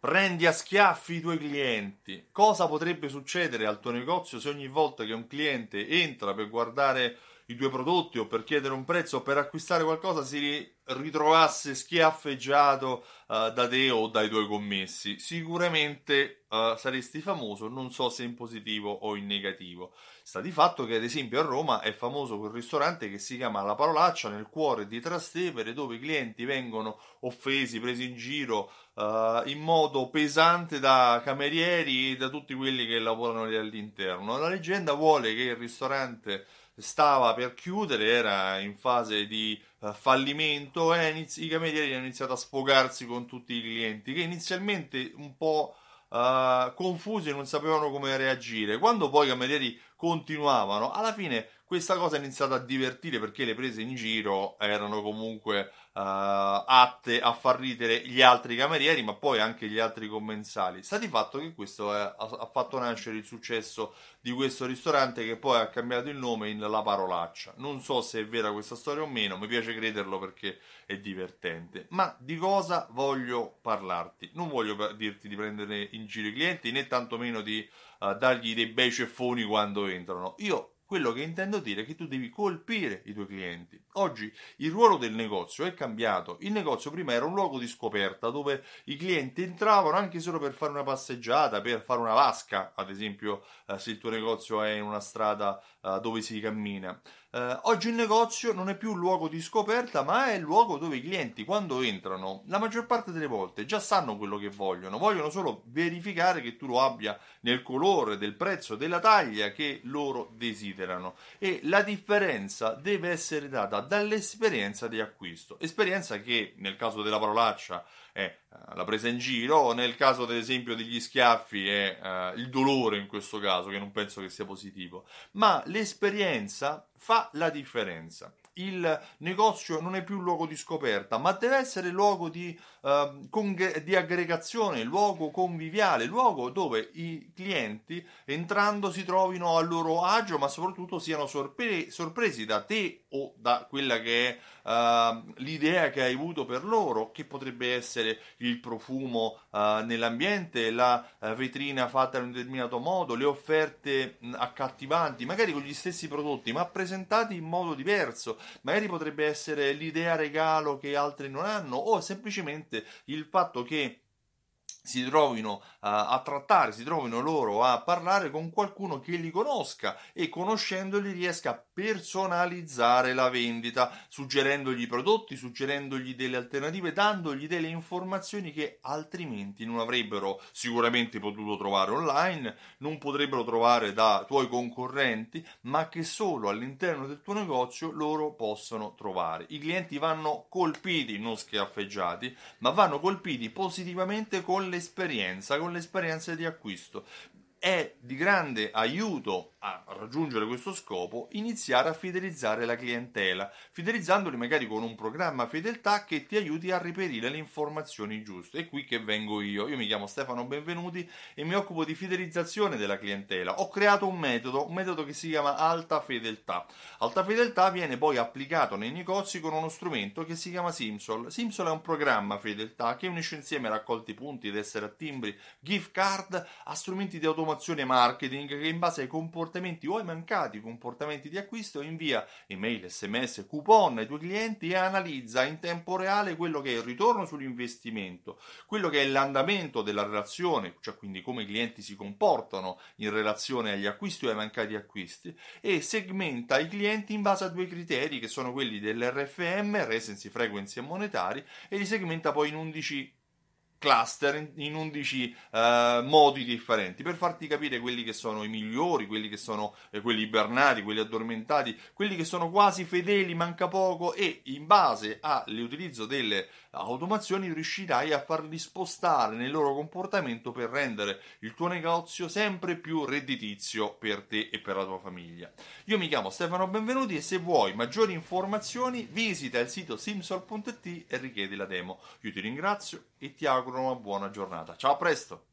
prendi a schiaffi i tuoi clienti. Cosa potrebbe succedere al tuo negozio se ogni volta che un cliente entra per guardare i tuoi prodotti o per chiedere un prezzo o per acquistare qualcosa si ritrovasse schiaffeggiato uh, da te o dai tuoi commessi, sicuramente uh, saresti famoso, non so se in positivo o in negativo. Sta di fatto che ad esempio a Roma è famoso quel ristorante che si chiama La Parolaccia nel cuore di Trastevere dove i clienti vengono offesi, presi in giro uh, in modo pesante da camerieri e da tutti quelli che lavorano lì all'interno. La leggenda vuole che il ristorante stava per chiudere, era in fase di fallimento e inizi- i camerieri hanno iniziato a sfogarsi con tutti i clienti che inizialmente un po' uh, confusi e non sapevano come reagire. Quando poi i camerieri continuavano, alla fine questa cosa ha iniziato a divertire perché le prese in giro erano comunque uh, atte a far ridere gli altri camerieri, ma poi anche gli altri commensali. Sta di fatto che questo è, ha, ha, fatto nascere il successo di questo ristorante che poi ha cambiato il nome in La Parolaccia. Non so se è vera questa storia o meno, mi piace crederlo perché è divertente. Ma di cosa voglio parlarti? Non voglio dirti di prendere in giro i clienti né tantomeno di uh, dargli dei bei ceffoni quando entrano. Io quello che intendo dire è che tu devi colpire i tuoi clienti. Oggi il ruolo del negozio è cambiato. Il negozio prima era un luogo di scoperta dove i clienti entravano anche solo per fare una passeggiata, per fare una vasca, ad esempio eh, se il tuo negozio è in una strada eh, dove si cammina. Eh, oggi il negozio non è più un luogo di scoperta, ma è il luogo dove i clienti, quando entrano, la maggior parte delle volte già sanno quello che vogliono, vogliono solo verificare che tu lo abbia nel colore, del prezzo, della taglia che loro desiderano. E la differenza deve essere data dall'esperienza di acquisto, esperienza che nel caso della parolaccia è uh, la presa in giro, nel caso ad esempio degli schiaffi è uh, il dolore in questo caso, che non penso che sia positivo, ma l'esperienza fa la differenza. Il negozio non è più un luogo di scoperta, ma deve essere luogo di, uh, con- di aggregazione, luogo conviviale, luogo dove i clienti entrando si trovino a loro agio, ma soprattutto siano sorpre- sorpresi da te o da quella che è uh, l'idea che hai avuto per loro, che potrebbe essere il profumo uh, nell'ambiente, la vetrina fatta in un determinato modo, le offerte mh, accattivanti, magari con gli stessi prodotti, ma presentati in modo diverso. Magari potrebbe essere l'idea regalo che altri non hanno o semplicemente il fatto che si trovino uh, a trattare, si trovino loro a parlare con qualcuno che li conosca e conoscendoli riesca a personalizzare la vendita, suggerendogli prodotti, suggerendogli delle alternative, dandogli delle informazioni che altrimenti non avrebbero sicuramente potuto trovare online, non potrebbero trovare da tuoi concorrenti, ma che solo all'interno del tuo negozio loro possono trovare. I clienti vanno colpiti, non schiaffeggiati, ma vanno colpiti positivamente con l'esperienza, con l'esperienza di acquisto è di grande aiuto a raggiungere questo scopo iniziare a fidelizzare la clientela, fidelizzandoli magari con un programma fedeltà che ti aiuti a reperire le informazioni giuste. È qui che vengo io. Io mi chiamo Stefano Benvenuti e mi occupo di fidelizzazione della clientela. Ho creato un metodo, un metodo che si chiama alta fedeltà. Alta fedeltà viene poi applicato nei negozi con uno strumento che si chiama Simsol. Simsol è un programma fedeltà che unisce insieme raccolti punti ed essere a timbri, gift card a strumenti di automazione automazione marketing che in base ai comportamenti o ai mancati comportamenti di acquisto invia email, sms, coupon ai tuoi clienti e analizza in tempo reale quello che è il ritorno sull'investimento, quello che è l'andamento della relazione, cioè quindi come i clienti si comportano in relazione agli acquisti o ai mancati acquisti e segmenta i clienti in base a due criteri che sono quelli dell'RFM, Recency Frequency e Monetari e li segmenta poi in 11 cluster in 11 uh, eh, modi differenti per farti capire quelli che sono i migliori, quelli che sono eh, quelli ibernati, quelli addormentati, quelli che sono quasi fedeli, manca poco e in base all'utilizzo delle automazioni riuscirai a farli spostare nel loro comportamento per rendere il tuo negozio sempre più redditizio per te e per la tua famiglia. Io mi chiamo Stefano Benvenuti e se vuoi maggiori informazioni visita il sito simsol.it e richiedi la demo. Io ti ringrazio e ti auguro una buona giornata. Ciao, a presto!